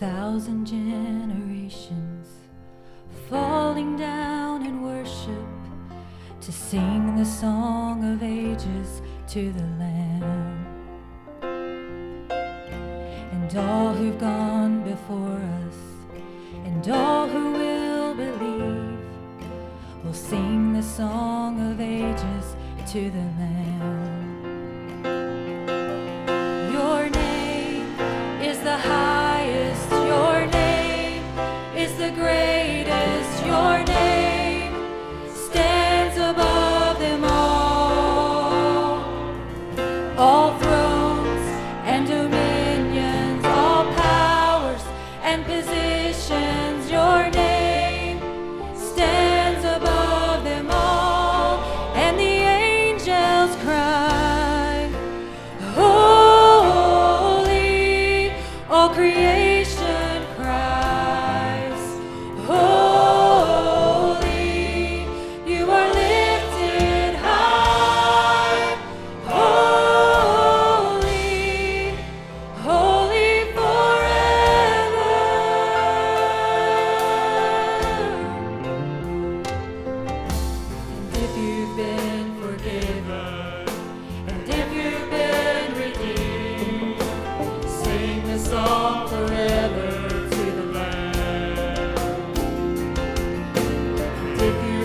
thousand generations falling down in worship to sing the song of ages to the Lamb. And all who've gone before us, and all who will believe, will sing the song of ages to the Lamb. give you.